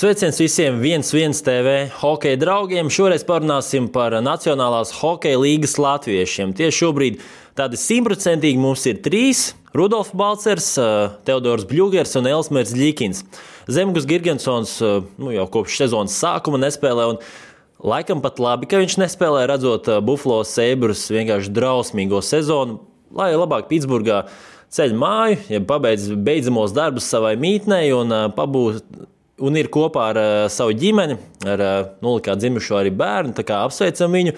Sveiciens visiem 1-1 TV hokeja draugiem. Šoreiz parunāsim par Nacionālās hokeja līgas latviešiem. Tieši šobrīd tādi simtprocentīgi mums ir trīs. Rudolf Balcers, Teodors Bļūgers un Elsmers Ļikins. Zemgus Girgensons nu, jau kopš sezonas sākuma nespēlē. Laikam pat labi, ka viņš nespēlē, redzot Buffalo Sabres vienkārši drausmīgo sezonu, lai labāk Pitsburgā ceļ māju, ja pabeidz beidzamos darbus savai mītnei un pabūs un ir kopā ar uh, savu ģimeni, ar uh, nulikā dzimušo arī bērnu. Tā apsveicam viņu.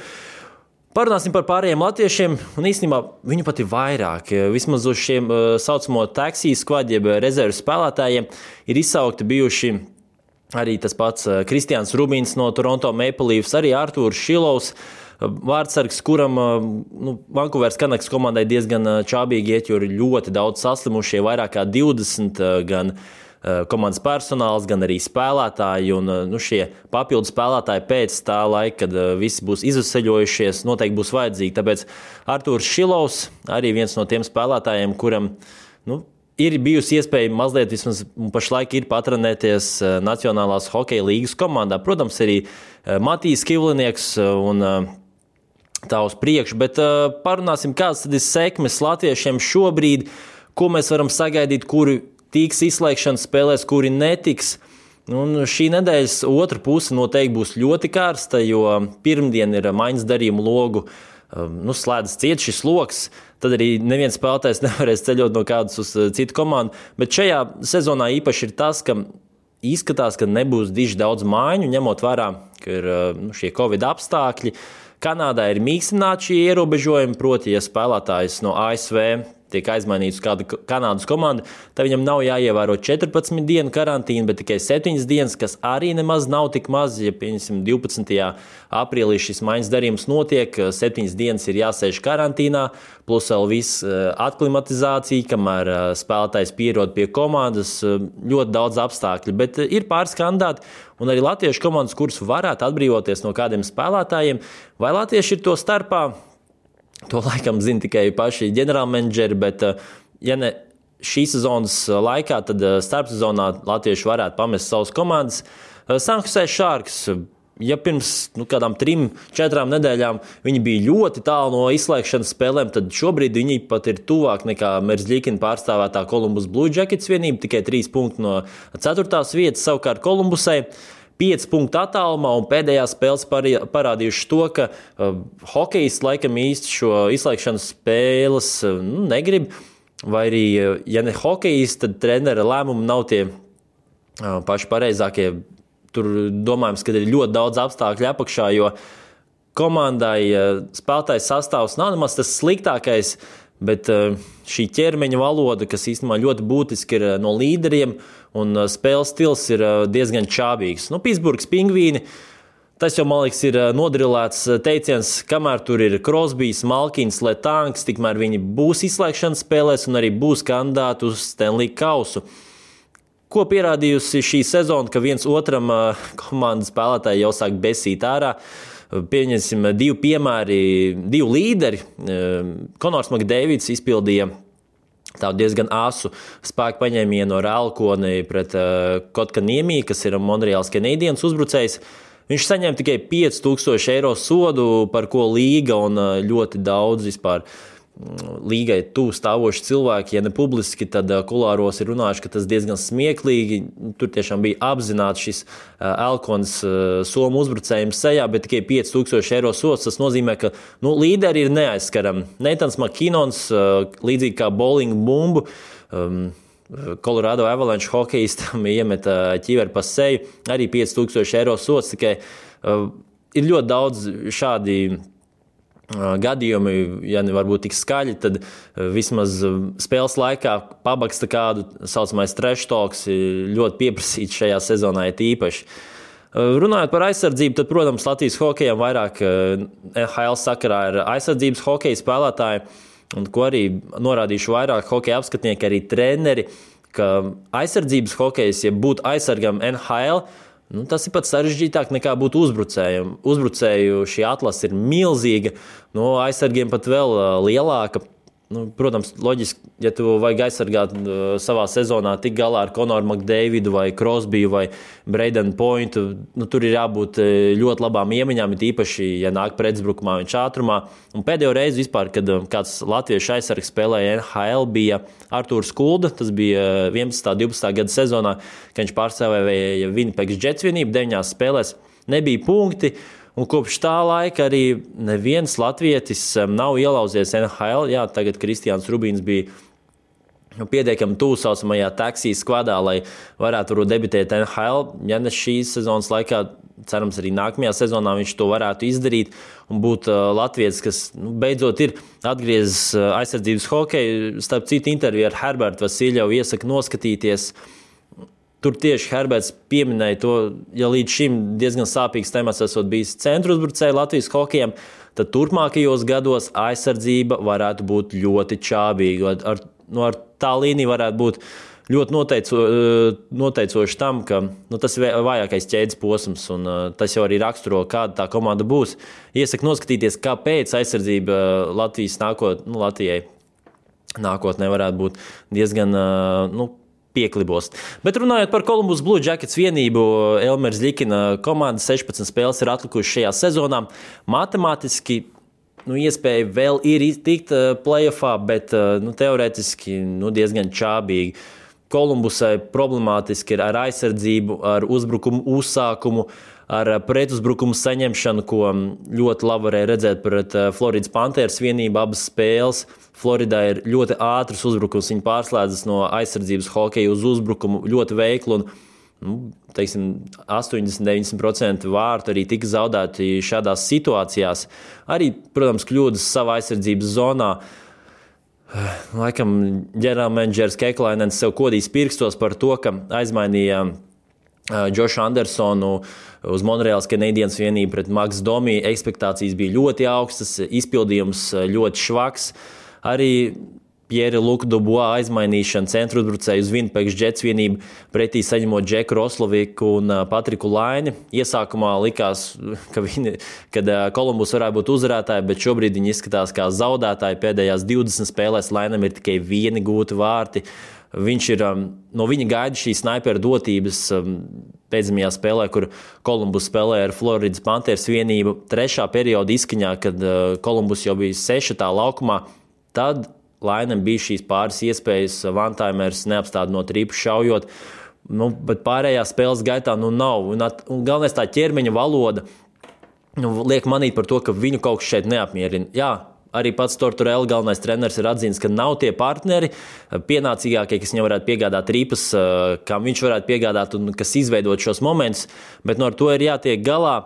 Parunāsim par pārējiem latviešiem, un īstenībā viņu pat ir vairāk. Vismaz uz šiem uh, saucamo taksiju skvadiem, rezerves spēlētājiem, ir izsaukti bijuši arī tas pats uh, Kristians Rubīns no Toronto Maple Leafs, arī Arthurs Šilovs. Vārdsargs, kuram nu, Vankūveras Kanādas komandai diezgan čābīgi iet, jo ir ļoti daudz saslimušie, vairāk kā 20 gan uh, Eh, komandas personāls, gan arī spēlētāji. Un, eh, nu, šie papildu spēlētāji pēc tā laika, kad eh, visi būs izceļojušies, noteikti būs vajadzīgi. Tāpēc Arthurs Šilovs arī viens no tiem spēlētājiem, kuram nu, ir bijusi iespēja mazliet, vismaz pašlaik, ir patronēties Nacionālās hokeja līgas komandā. Protams, arī Matīs Kivlinieks un tā uz priekšu, bet parunāsim, kādas ir sekmes latviešiem šobrīd, ko mēs varam sagaidīt, kuri tiks izslēgšanas spēlēs, kuri netiks. Un šī nedēļas otra puse noteikti būs ļoti karsta, jo pirmdiena ir maiņas darījuma logu. Um, nu, slēdzas ciet šis lokus, tad arī neviens spēlētājs nevarēs ceļot no kādas uz uh, citu komandu. Bet šajā sezonā īpaši ir tas, ka izskatās, ka nebūs diži daudz mājiņu, ņemot vērā, ka ir uh, nu, šie Covid apstākļi. Kanādā ir mīkstināti šie ierobežojumi, proti, ja spēlētājs no ASV tiek aizmainīts uz kādu Kanādas komandu, tad viņam nav jāievēro 14 dienu karantīna, bet tikai 7 dienas, kas arī nemaz nav tik maz. Ja, piemēram, 12. aprīlī šis maiņas darījums notiek, 7 dienas ir jāsēž karantīnā, plus vēl viss eh, aklimatizācija, kamēr eh, spēlētājs pierod pie komandas, eh, ļoti daudz apstākļu. Bet ir pāris kandidāti, un arī latviešu komandas, kuras varētu atbrīvoties no kādiem spēlētājiem, vai latvieši ir to starpā. To laikam zina tikai paši ģenerālmenedžeri, bet, eh, ja ne šīs sezonas laikā, tad eh, starpsezonā Latvieši varētu pamest savas komandas. Eh, Sanktpēters Šārks. Ja pirms nu, kādām trim, četrām nedēļām viņi bija ļoti tālu no izslēgšanas spēlēm, tad šobrīd viņi pat ir tuvāk nekā Merzļikina pārstāvētā Kolumbus Blue Jackets vienība, tikai trīs punkti no ceturtās vietas. Savukārt Kolumbusai 5 punktu attālumā, un pēdējā spēles parādījuši to, ka uh, hokejs laikam īsti šo izslēgšanas spēles uh, nu, negrib. Vai arī, uh, ja ne hokejs, tad trenera lēmumi nav tie uh, paši pareizākie. Tur domājams, ka ir ļoti daudz apstākļu apakšā, jo komandai uh, spēlētājs sastāvs nav nemaz tas sliktākais. Bet uh, šī ķermeņa valoda, kas īstenībā ļoti būtiski ir uh, no līderiem, uh, un uh, spēles stils ir uh, diezgan čābīgs. Nu, Pitsburgas pingvīni. Tas jau, man liekas, ir uh, nodrilēts teiciens, kamēr tur ir Krosbīs, Malkins, Letāns, tikmēr viņi būs izslēgšanas spēlēs un arī būs kandidāti uz Stanley Kausu. Ko pierādījusi šī sezona, ka viens otram komandas spēlētāji jau sāk besīt ārā. Pieņemsim divi piemēri, divi līderi. Konors Makdēvids izpildīja tādu diezgan asu spēku paņēmienu no Rēlkoni pret uh, Kotkaniemī, kas ir Monreāls Canadiens uzbrucējs. Viņš saņēma tikai 5000 eiro sodu, par ko līga un uh, ļoti daudz vispār. Mm, līgai tuvu stāvoši cilvēki, ja ne publiski, tad kulāros ir runājuši, ka tas diezgan smieklīgi. Tur tiešām bija apzināts šis Elkons somu uzbrucējums sejā, bet tikai 5000 eiro sots. Tas nozīmē, ka nu, līderi ir neaizskarami. Neitans Makinons, līdzīgi kā bowling bumbu. Um, Colorado Avalanche hokejistam iemeta ķiveri pa seju, arī 5000 eiro sots. Tikai uh, ir ļoti daudz šādi gadījumi, ja ne varbūt tik skaļi, tad vismaz spēles laikā pabaksta kādu saucamais trash talks ļoti pieprasīts šajā sezonā īpaši. Runājot par aizsardzību, tad, protams, Latvijas hokejam vairāk NHL sakarā ir aizsardzības hokeja spēlētāji, un ko arī norādījuši vairāk hokeja apskatnieki, arī treneri, ka aizsardzības hokejs, ja būtu aizsargam NHL, Nu, tas ir pat sarežģītāk nekā būt uzbrucējiem. Uzbrucēju šī atlase ir milzīga, no aizsargiem pat vēl lielāka. Nu, protams, loģiski, ja tu vajag aizsargāt uh, savā sezonā tik galā ar Konoru Makdēvidu vai Krosbiju vai Breidenu Pointu, nu, tur ir jābūt uh, ļoti labām iemaņām, it īpaši, ja nāk pretuzbrukumā viņš ātrumā. Un pēdējo reizi, vispār, kad uh, kāds latviešu aizsargs spēlēja NHL, bija Artūrs Kulda. Tas bija 11. un 12. gada sezonā, kad viņš pārstāvēja Winnipeg Jets vienību deviņās spēlēs. Nebija punkti. Un kopš tā laika arī neviens latvietis nav ielauzies NHL. Jā, tagad Kristians Rubīns bija nu, pietiekami tuvu saucamajā taksijas skvadā, lai varētu debitēt NHL. Ja ne šīs sezonas laikā, cerams, arī nākamajā sezonā viņš to varētu izdarīt un būt uh, Latvijas, kas nu, beidzot ir atgriezis uh, aizsardzības hokeju. Starp citu, interviju ar Herbertu Vasiljevu iesaku noskatīties. Uh, Tur tieši Herberts pieminēja to, ja līdz šim diezgan sāpīgs temats esot bijis centru uzbrucēji Latvijas hokejam, tad turpmākajos gados aizsardzība varētu būt ļoti čābīga. Ar, nu, ar tā līnija varētu būt ļoti noteico, noteicoši tam, ka nu, tas ir vājākais ķēdes posms, un tas jau arī raksturo, kāda tā komanda būs. Iesaku noskatīties, kāpēc aizsardzība Latvijas nākot, nu, Latvijai nākotnē varētu būt diezgan. Nu, pieklibos. Bet runājot par Columbus Blue Jackets vienību, Elmers Likina komanda 16 spēles ir atlikušas šajā sezonā. Matemātiski nu, iespēja vēl ir tikt uh, playoffā, bet uh, nu, teorētiski nu, diezgan čābīgi. Kolumbusai problemātiski ir ar aizsardzību, ar uzbrukumu uzsākumu, ar pretuzbrukumu saņemšanu, ko ļoti labi varēja redzēt pret uh, Floridas Panthers vienību abas spēles. Floridā ir ļoti ātrs uzbrukums. Viņi pārslēdzas no aizsardzības hokeja uz uzbrukumu ļoti veiklu. Un, nu, teiksim, 80-90% vārtu arī tika zaudēti šādās situācijās. Arī, protams, kļūdas savā aizsardzības zonā. Laikam ģenerālmenedžers Keklainens sev kodīs pirkstos par to, ka aizmainīja Džošu Andersonu uz Monreāls Canadiens vienību pret Maksu Domiju. Expectācijas bija ļoti augstas, izpildījums ļoti švaks. Arī Piera Luka Dubois aizmainīšana centra uzbrucēju uz Vinpeks džets vienību, pretī saņemot Džeku Rosloviku un Patriku Laini. Iesākumā likās, ka viņi, kad Kolumbus varētu būt uzvarētāji, bet šobrīd viņi izskatās kā zaudētāji. Pēdējās 20 spēlēs Lainam ir tikai vieni gūti vārti. Viņš ir no viņa gaida šīs sniperu dotības. Pēdējā spēlē, kur Kolumbus spēlēja ar Floridas Panthers vienību, trešā perioda izskaņā, kad Kolumbus jau bija sešatā laukumā Tad Lainam bija šīs pāris iespējas, Vantaimers neapstādinot rīpu šaujot, nu, bet pārējā spēles gaitā nu nav. Un, at, un galvenais tā ķermeņa valoda nu, liek manīt par to, ka viņu kaut kas šeit neapmierina. Jā, arī pats Torturēla galvenais treneris ir atzīmis, ka nav tie partneri pienācīgākie, kas viņam varētu piegādāt rīpas, kam viņš varētu piegādāt un kas izveidot šos momentus, bet no ar to ir jātiek galā.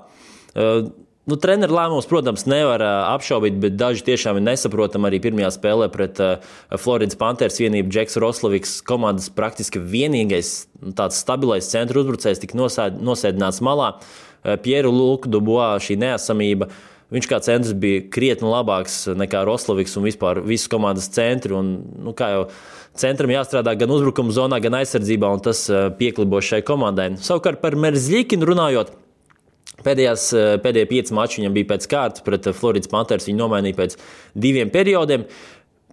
Nu, treneru lēmums, protams, nevar uh, apšaubīt, bet daži tiešām ir nesaprotami. Arī pirmajā spēlē pret uh, Floridas Panthers vienību Džeks Rosloviks, komandas praktiski vienīgais nu, tāds stabilais centra uzbrucējs, tika nosēd, nosēdināts malā. Uh, Pieru Luku Dubois šī neesamība. Viņš kā centrs bija krietni labāks nekā Rosloviks un vispār visas komandas centri. Un, nu, kā jau centram jāstrādā gan uzbrukuma zonā, gan aizsardzībā, un tas pieklibo šai komandai. Savukārt par Merzlikinu runājot. Pēdējās, eh, pēdējie pieci mači viņam bija pēc kārtas pret eh, Floridas Panthers. Viņu nomainīja pēc diviem periodiem.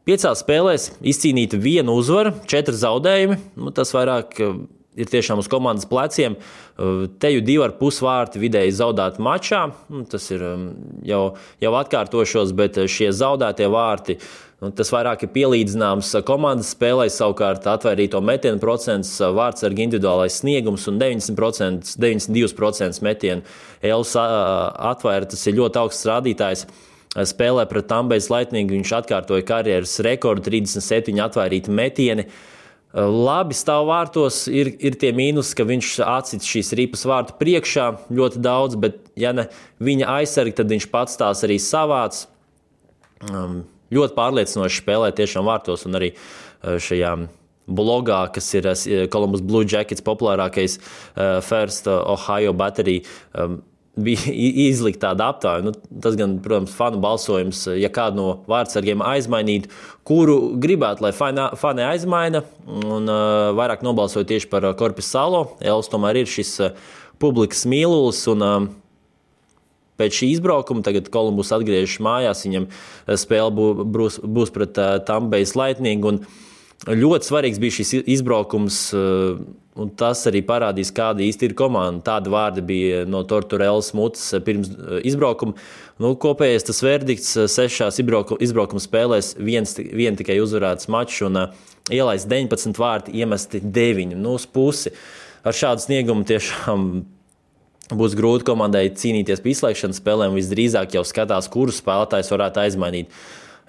Piecās spēlēs izcīnīta viena uzvara, četri zaudējumi. Nu, tas vairāk eh, ir tiešām uz komandas pleciem. Te jau divi ar pus vārti vidēji zaudēti mačā. Nu, tas ir jau, jau atkārtošos, bet šie zaudētie vārti Nu, tas vairāk ir pielīdzināms komandas spēlē, savukārt atvairīto metienu procents, vārds ar individuālais sniegums un 90%, 92% metienu. Elas atvaira, tas ir ļoti augsts rādītājs. Spēlē pret Tambējas Laitnīgu viņš atkārtoja karjeras rekordu 37 atvairīti metieni. Labi stāv vārtos, ir, ir tie mīnusi, ka viņš atcīt šīs ripas vārtu priekšā ļoti daudz, bet ja ne viņa aizsargi, tad viņš pats tās arī savāc. Um, ļoti pārliecinoši spēlē tiešām vārtos un arī eh, šajā. Blogā, kas ir Columbus eh, Blue Jackets populārākais uh, First Ohio Battery, um, bija izlikta tāda aptāja. Nu, tas, gan, protams, fanu balsojums, ja kādu no vārdsargiem aizmainītu, kuru gribētu, lai fani aizmaina, un uh, vairāk nobalsoja tieši par Korpus Salo. Els tomēr ir šis uh, publikas mīlulis. Un, uh, pēc šī izbraukuma. Tagad Kolumbus atgriežas mājās, viņam spēle būs, būs pret Tambejas Lightning. Un, Ļoti svarīgs bija šis izbraukums, eh, un tas arī parādīs, kāda īsti ir komanda. Tāda vārda bija no Torturēlas mutes pirms eh, izbraukuma. Nu, kopējais tas verdikts eh, sešās izbraukuma spēlēs, viens vien tikai uzvarēts mačs un ielaist 19 vārti, iemesti 9 nu, uz pusi. Ar šādu sniegumu tiešām būs grūti komandai cīnīties par izslēgšanas spēlēm. Visdrīzāk jau skatās, kurus spēlētājus varētu aizmainīt.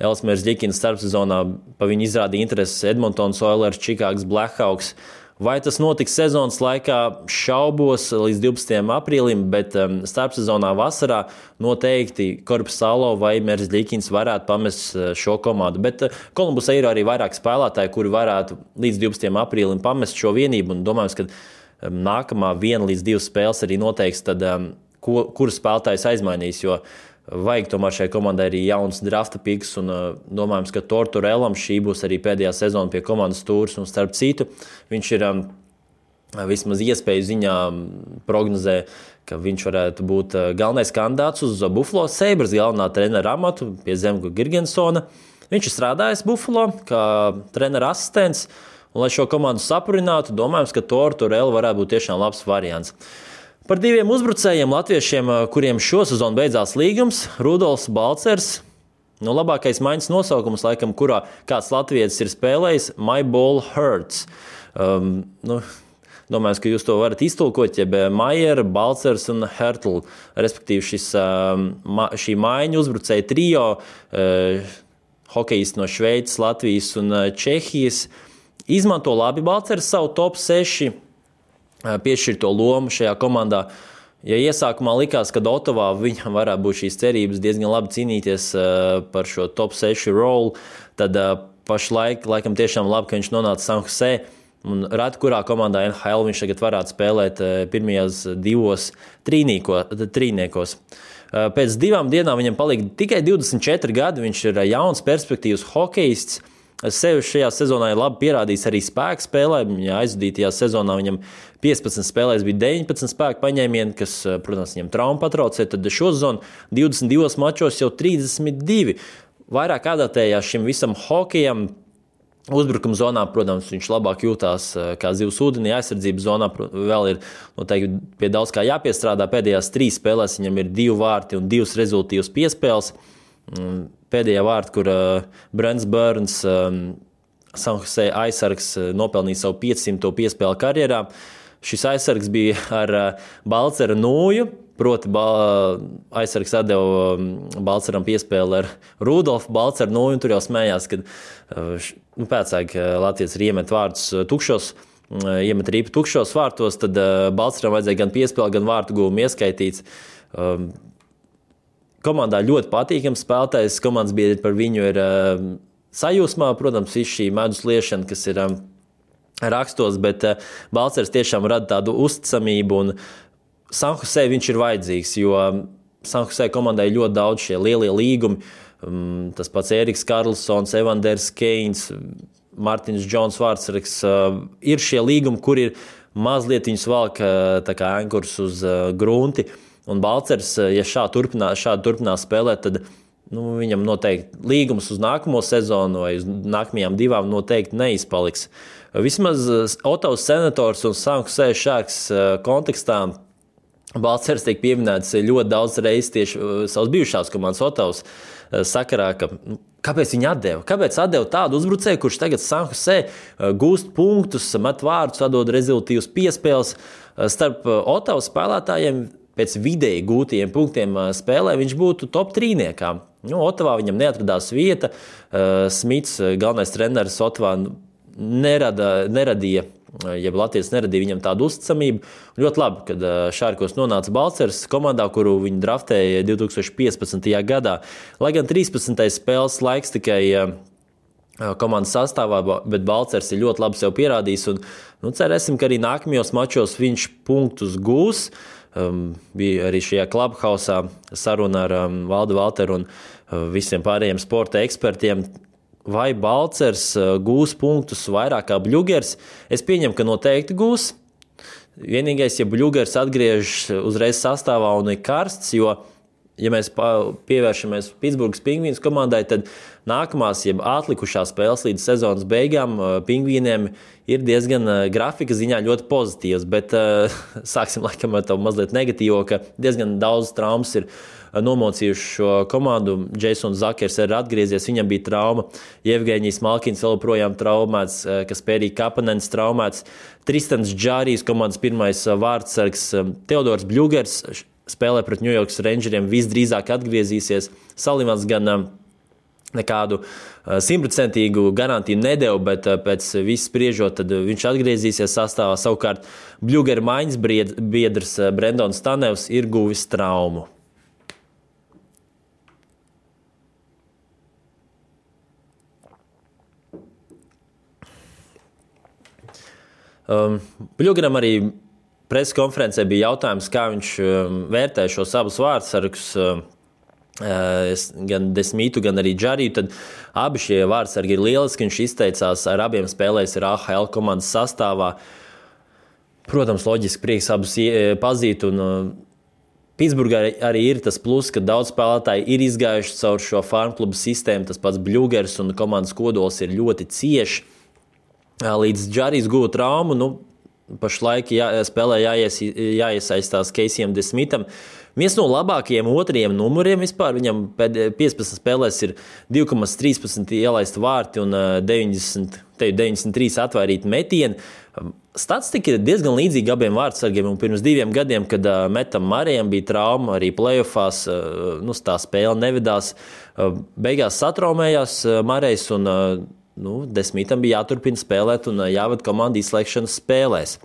Elsmērs Džekins starpsezonā pa viņu izrādīja interesi Edmontons Oilers, Čikāgas Blackhawks. Vai tas notiks sezonas laikā, šaubos līdz 12. aprīlim, bet um, starpsezonā vasarā noteikti Korpus Salo vai Mērs Džekins varētu pamest uh, šo komandu. Bet uh, Kolumbusā ir arī vairāk spēlētāji, kuri varētu līdz 12. aprīlim pamest šo vienību. Domājams, ka um, nākamā viena līdz divas spēles arī noteiks, tad, um, ko, kurus spēlētājus aizmainīs. Jo Vajag tomēr šai komandai arī jauns drafta piks, un uh, domājams, ka Torturelam šī būs arī pēdējā sezona pie komandas stūres. Un starp citu, viņš ir um, vismaz iespēju ziņā um, prognozē, ka viņš varētu būt uh, galvenais kandidāts uz Buffalo Sabres galvenā trenera amatu pie Zemga Girgensona. Viņš ir strādājis Buffalo kā treneru asistents, un, lai šo komandu saprinātu, domājams, ka Torturela varētu būt tiešām labs variants. Par diviem uzbrucējiem latviešiem, kuriem šosezon beidzās līgums, Rudolfs Balcers. Nu, labākais maiņas nosaukums, laikam, kurā kāds latviečs ir spēlējis, My Ball Hurts. Um, nu, Domāju, ka jūs to varat iztulkot, jeb Maier, Balcers un Hertl. Respektīvi, šis, um, šī maiņa uzbrucēja trijo, uh, hokejisti no Šveices, Latvijas un Čehijas. Izmanto labi Balcers savu top 6 piešķirto lomu šajā komandā. Ja iesākumā likās, ka Otavā viņam varētu būt šīs cerības diezgan labi cīnīties par šo top 6 rolu, tad pašlaik laikam tiešām labi, ka viņš nonāca Sanhusē. Un reti kurā komandā NHL viņš tagad varētu spēlēt pirmajos divos trīnīko, trīniekos. Pēc divām dienām viņam palika tikai 24 gadi. Viņš ir jauns, perspektīvs hokejists. Sevi šajā sezonā ir labi pierādījis arī spēku spēlē. Viņa aizvadītajā sezonā viņam 15 spēlēs bija 19 spēku paņēmieni, kas, eh, protams, viņam traumu patraucēja. Tad šo sezonu 22 mačos jau 32. Vairāk adaptējās šim visam hokejam. Uzbrukuma zonā, protams, viņš labāk jūtās eh, kā zivs ūdenī. Aizsardzības zonā vēl ir noteikti pie daudz kā jāpiestrādā. Pēdējās trīs spēlēs viņam ir divi vārti un divas rezultātus piespēles. Pēdējā vārta, kur uh, Brents Burns, um, Sanhusē aizsargs, nopelnīja savu 500. piespēli karjerā. Šis aizsargs bija ar uh, Balcera nūju. Proti, aizsargs deva Balčūskam piespēli ar Rudolfu Balčūsku. Nu, tur jau smējās, ka nu, pēcāk Latvijas ir iemet vārdus tukšos. Iemet rīpu tukšos vārtos, tad Balčūskam vajadzēja gan piespēli, gan vārtu gūmu ieskaitīts. Komandā ļoti patīkams spēlētājs. Komandas biedri par viņu ir uh, sajūsmā. Protams, viss šī medus liešana, kas ir um, rakstos, bet uh, Balčers tiešām rada tādu uzticamību. Un Sanhusē viņš ir vajadzīgs, jo Sanhusē komandai ļoti daudz šie lielie līgumi. Um, tas pats Eriks Karlsons, Evanders Keins, Mārtiņš Džons Vārtsarks. Uh, ir šie līgumi, kur ir mazliet viņus valk kā ankurs uz uh, grunti. Uh, Un Balčers, eh, ja šādi turpinās, šādi turpinās spēlēt, tad nu, viņam noteikti līgums uz nākamo sezonu vai uz nākamajām divām noteikti neizpaliks. Vismaz eh, Otovs senators un Sanktpēters šāks eh, kontekstā. Balčers tiek pieminēts ļoti daudz reizes tieši savas bijušās komandas Otovs sakarā, ka nu, kāpēc viņi atdeva? Kāpēc atdeva tādu uzbrucēju, kurš tagad Sanktpēterē gūst punktus, met vārdus, atdod rezultātus piespēles starp Otovas spēlētājiem? Pēc vidēji gūtiem punktiem spēlē, viņš būtu top trīniekā. Nu, Otavā viņam neatradās vieta. Smits, galvenais treneris Otvā, nerada, neradīja. Ja Latvijas neradīja viņam tādu uzticamību, ļoti labi, kad Šārkos nonāca Balčers komandā, kuru viņi draftēja 2015. gadā. Lai gan 13. spēles laiks tikai komandas sastāvā, bet Balčers ir ļoti labi sev pierādījis. Un, nu, cerēsim, ka arī nākamajos mačos viņš punktus gūs. Uh, um, bija arī šajā klubhausā saruna ar um, Valdu Valteru un uh, visiem pārējiem sporta ekspertiem. Vai Balčers uh, gūs punktus vairāk kā Bluegers? Es pieņemu, ka noteikti gūs. Vienīgais, ja Bluegers atgriežas uzreiz sastāvā un ir karsts, jo ja mēs pievēršamies Pitsburgas pingvīnu komandai, tad nākamās, jeb atlikušās spēles līdz sezonas beigām, pingvīniem ir diezgan grafika ziņā ļoti pozitīvs. Bet sāksim laikam ar to mazliet negatīvo, ka diezgan daudz traumas ir nomocījuši šo komandu. Jasons Zakers ir atgriezies, viņam bija trauma. Jevgeņijs Malkins vēl joprojām traumēts, kas pērīja Kapanens traumēts. Tristans Džārijs, komandas pirmais vārdsargs, Teodors Bļūgers spēlē pret New York Rangeriem visdrīzāk atgriezīsies. Salivans gan um, nekādu uh, simtprocentīgu garantiju nedēļu, bet uh, pēc viss spriežot, tad viņš atgriezīsies sastāvā. Savukārt Blueger maiņas biedrs uh, Brendons Stanevs ir guvis traumu. Um, Bluegeram arī preses konferencē bija jautājums, kā viņš um, vērtē šos abus vārdsargus. Um, uh, gan Desmītu, gan arī Džariju. Tad abi šie vārdsargi ir lieliski. Viņš izteicās ar abiem spēlējis ar AHL komandas sastāvā. Protams, loģiski prieks abus pazīt. Un, uh, Pitsburgā arī ir tas plus, ka daudz spēlētāji ir izgājuši cauri šo farmu klubu sistēmu. Tas pats Bluegers un komandas kodols ir ļoti cieši. Uh, līdz Džarijs gūta traumu, nu, pašlaik jā, spēlē jāies, jāiesaistās Keisijam Desmitam. Viens no labākajiem otriem numuriem vispār. Viņam pēdējās 15 spēlēs ir 2,13 ielaista vārti un 90, 93 atvairīti metieni. Statistika ir diezgan līdzīga abiem vārdsargiem. Pirms diviem gadiem, kad uh, Metam Marijam bija trauma, arī playoffs, uh, nu, tā spēle nevedās. Beigās satraumējās Marijs un nu, desmitam bija jāturpina spēlēt un jāved komanda izslēgšanas spēlēs.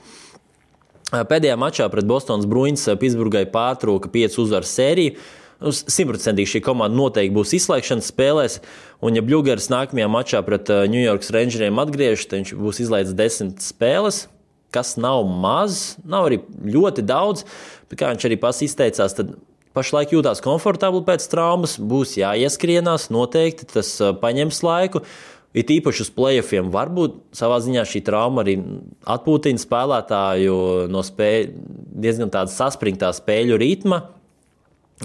Pēdējā mačā pret Bostonas Bruins Pitsburgai pārtrūka piecu uzvaru sēriju. Nu, simtprocentīgi šī komanda noteikti būs izslēgšanas spēlēs. Un, ja Bluegers nākamajā mačā pret New York Rangeriem atgriežas, tad viņš būs izlaidis desmit spēles, kas nav maz, nav arī ļoti daudz. Bet, kā viņš arī pats izteicās, tad pašlaik jūtās komfortabli pēc traumas, būs jāieskrienās, noteikti tas paņems laiku. It īpaši uz playoffiem varbūt savā ziņā šī trauma arī atpūtina spēlētāju no spēļ, diezgan saspringtā spēļu ritma.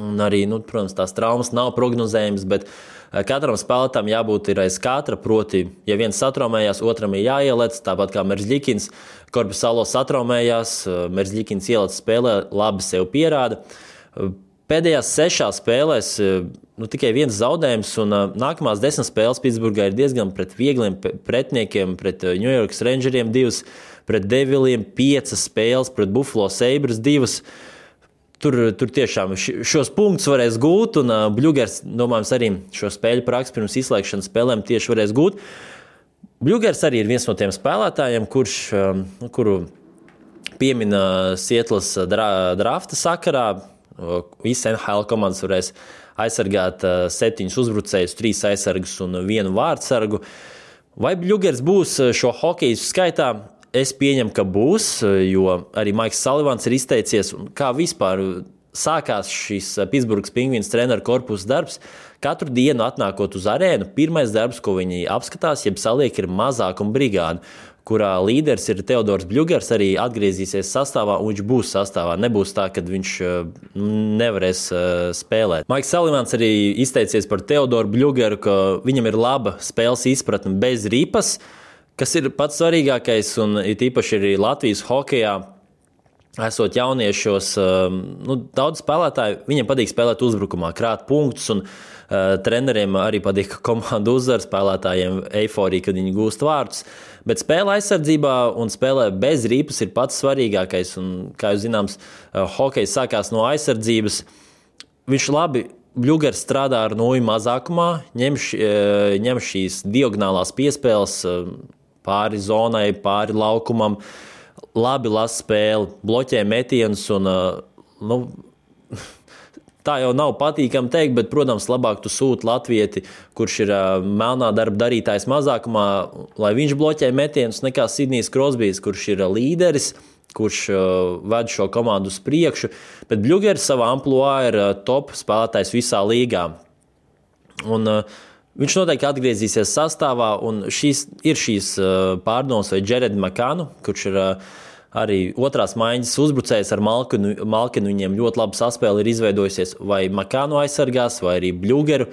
Un arī, nu, protams, tās traumas nav prognozējamas, bet eh, katram spēlētājam jābūt aiz katra. Proti, ja viens satraumējās, otram ir jāieliec. Tāpat kā Merzlikins, Korpusalo satraumējās, eh, Merzlikins ieliec spēlē, labi sev pierāda. Pēdējās sešās spēlēs eh, nu, tikai viens zaudējums, un uh, nākamās desmit spēles Pitsburgā ir diezgan pret viegliem pretiniekiem, pret uh, New York Rangeriem divas, pret Deviliem piecas spēles, pret Buffalo Sabres divas. Tur, tur tiešām šos punktus varēs gūt, un Bluegers, domājams, arī šo spēļu praksi pirms izslēgšanas spēlēm tieši varēs gūt. Bluegers arī ir viens no tiem spēlētājiem, kurš, kuru piemina Sietlas drafta sakarā Visas NHL komandas varēs aizsargāt septiņus uzbrucējus, trīs aizsargus un vienu vārdsargu. Vai Bluegers būs šo hokeju skaitā? Es pieņemu, ka būs, jo arī Maiks Salivans ir izteicies, kā vispār sākās šis Pitsburgas pingvīns treneru korpusa darbs. Katru dienu atnākot uz arēnu, pirmais darbs, ko viņi apskatās, jeb saliek, ir mazākuma brigāde kurā līderis ir Teodors Bļūgers, arī atgriezīsies sastāvā, un viņš būs sastāvā. Nebūs tā, ka viņš eh, nevarēs eh, spēlēt. Maiks Salimans arī izteicies par Teodoru Bļūgeru, ka viņam ir laba spēles izpratne bez ripas, kas ir pats svarīgākais, un it īpaši arī Latvijas hokeja. Esot jauniešos, eh, nu, daudz spēlētāju, viņiem patīk spēlēt uzbrukumā, krāt punktus, un uh, treneriem arī patīk, ka komanda uzvar spēlētājiem eifórija, kad viņi gūst vārdus. Uh, Bet spēle aizsardzībā un spēlē bez rīpas ir pats svarīgākais. Un, kā jūs zināt, eh, hokejs sākās no aizsardzības. Viņš labi Bluegers strādā ar noju mazākumā, ņem, eh, ņem šīs diagonālās piespēles eh, pāri zonai, pāri laukumam, labi lasa spēli, bloķē metienus un nu, Tā jau nav patīkami teikt, bet, protams, labāk tu sūti latvieti, kurš ir uh, melnā darba darītājs mazākumā, lai viņš bloķē metienus, nekā Sidnijs Krosbīs, kurš ir līderis, kurš uh, ved šo komandu uz priekšu. Bet Bluegers savā amplitūnā ir uh, top spēlētājs visā līgā. Un, uh, Viņš noteikti atgriezīsies sastāvā, un šīs ir šīs pārdomas vai Džereda Makānu, kurš ir uh, Arī otrās maiņas uzbrucējs ar Malkinu, Malkinu viņiem ļoti labi saspēle ir izveidojusies. Vai Makānu aizsargās, vai arī Bluegeru.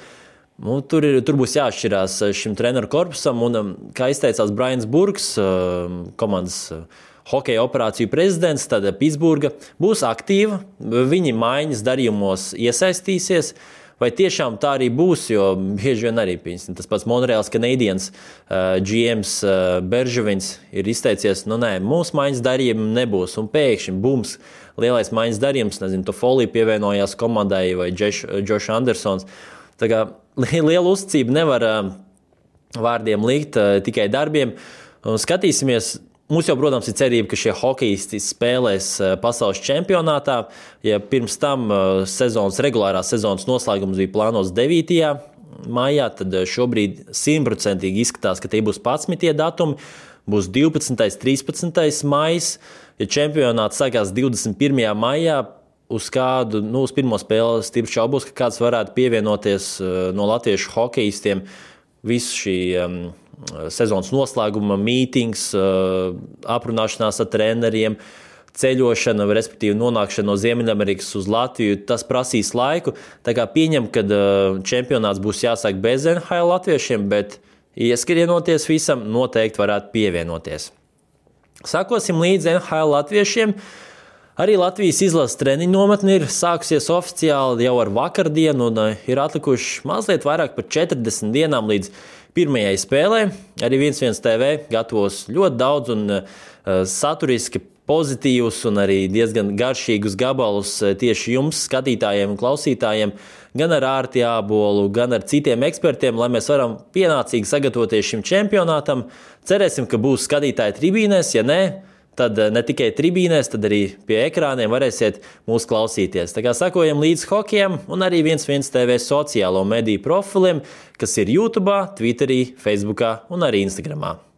Nu, tur, ir, tur būs jāatšķirās šim treneru korpusam. Un, um, kā izteicās Brians Burks, um, komandas uh, hokeja operāciju prezidents, tad Pitsburga būs aktīva. Viņi maiņas darījumos iesaistīsies. Vai tiešām tā arī būs? Jo bieži vien arī piņas, tas pats Monreāls Canadiens, uh, GMs uh, Beržovins ir izteicies, nu nē, mūsu maiņas darījumi nebūs. Un pēkšņi bums, lielais maiņas darījums, nezinu, to foliju pievienojās komandai vai Džošs Andersons. Tā kā liela uzticība nevar uh, vārdiem likt, uh, tikai darbiem. Un skatīsimies, Mums jau, protams, ir cerība, ka šie hokeisti spēlēs eh, pasaules čempionātā. Ja pirms tam eh, sezonas, regulārās sezonas noslēgums bija plānots 9. maijā, tad eh, šobrīd simtprocentīgi izskatās, ka tie būs 11. datumi. Būs 12. un 13. maija. Ja čempionāts sākās 21. maijā, uz kādu, nu, uz pirmo spēli stipri šaubos, ka kāds varētu pievienoties no latviešu hokeistiem visu šī um, sezonas noslēguma mītings, uh, aprunāšanās ar treneriem. Ceļošana, respektīvi nonākšana no Ziemeļamerikas uz Latviju, tas prasīs laiku. Tā kā pieņem, ka uh, čempionāts būs jāsāk bez NHL latviešiem, bet ieskrienoties visam, noteikti varētu pievienoties. Sakosim līdzi NHL latviešiem. Arī Latvijas izlases treniņu nometne ir sākusies oficiāli jau ar vakardienu, un ir atlikuši mazliet vairāk par 40 dienām līdz pirmajai spēlē. Arī 1-1 TV gatavos ļoti daudz un uh, saturiski pozitīvus un arī diezgan garšīgus gabalus uh, tieši jums, skatītājiem un klausītājiem, gan ar ārti ābolu, gan ar citiem ekspertiem, lai mēs varam pienācīgi sagatavoties šim čempionātam. Cerēsim, ka būs skatītāji tribīnēs, ja nē, tad eh, ne tikai tribīnēs, tad arī pie ekrāniem varēsiet mūs klausīties. Tā kā sakojam līdz hokejam un arī viens viens TV sociālo mediju profiliem, kas ir YouTube, Twitterī, Facebook un arī Instagram.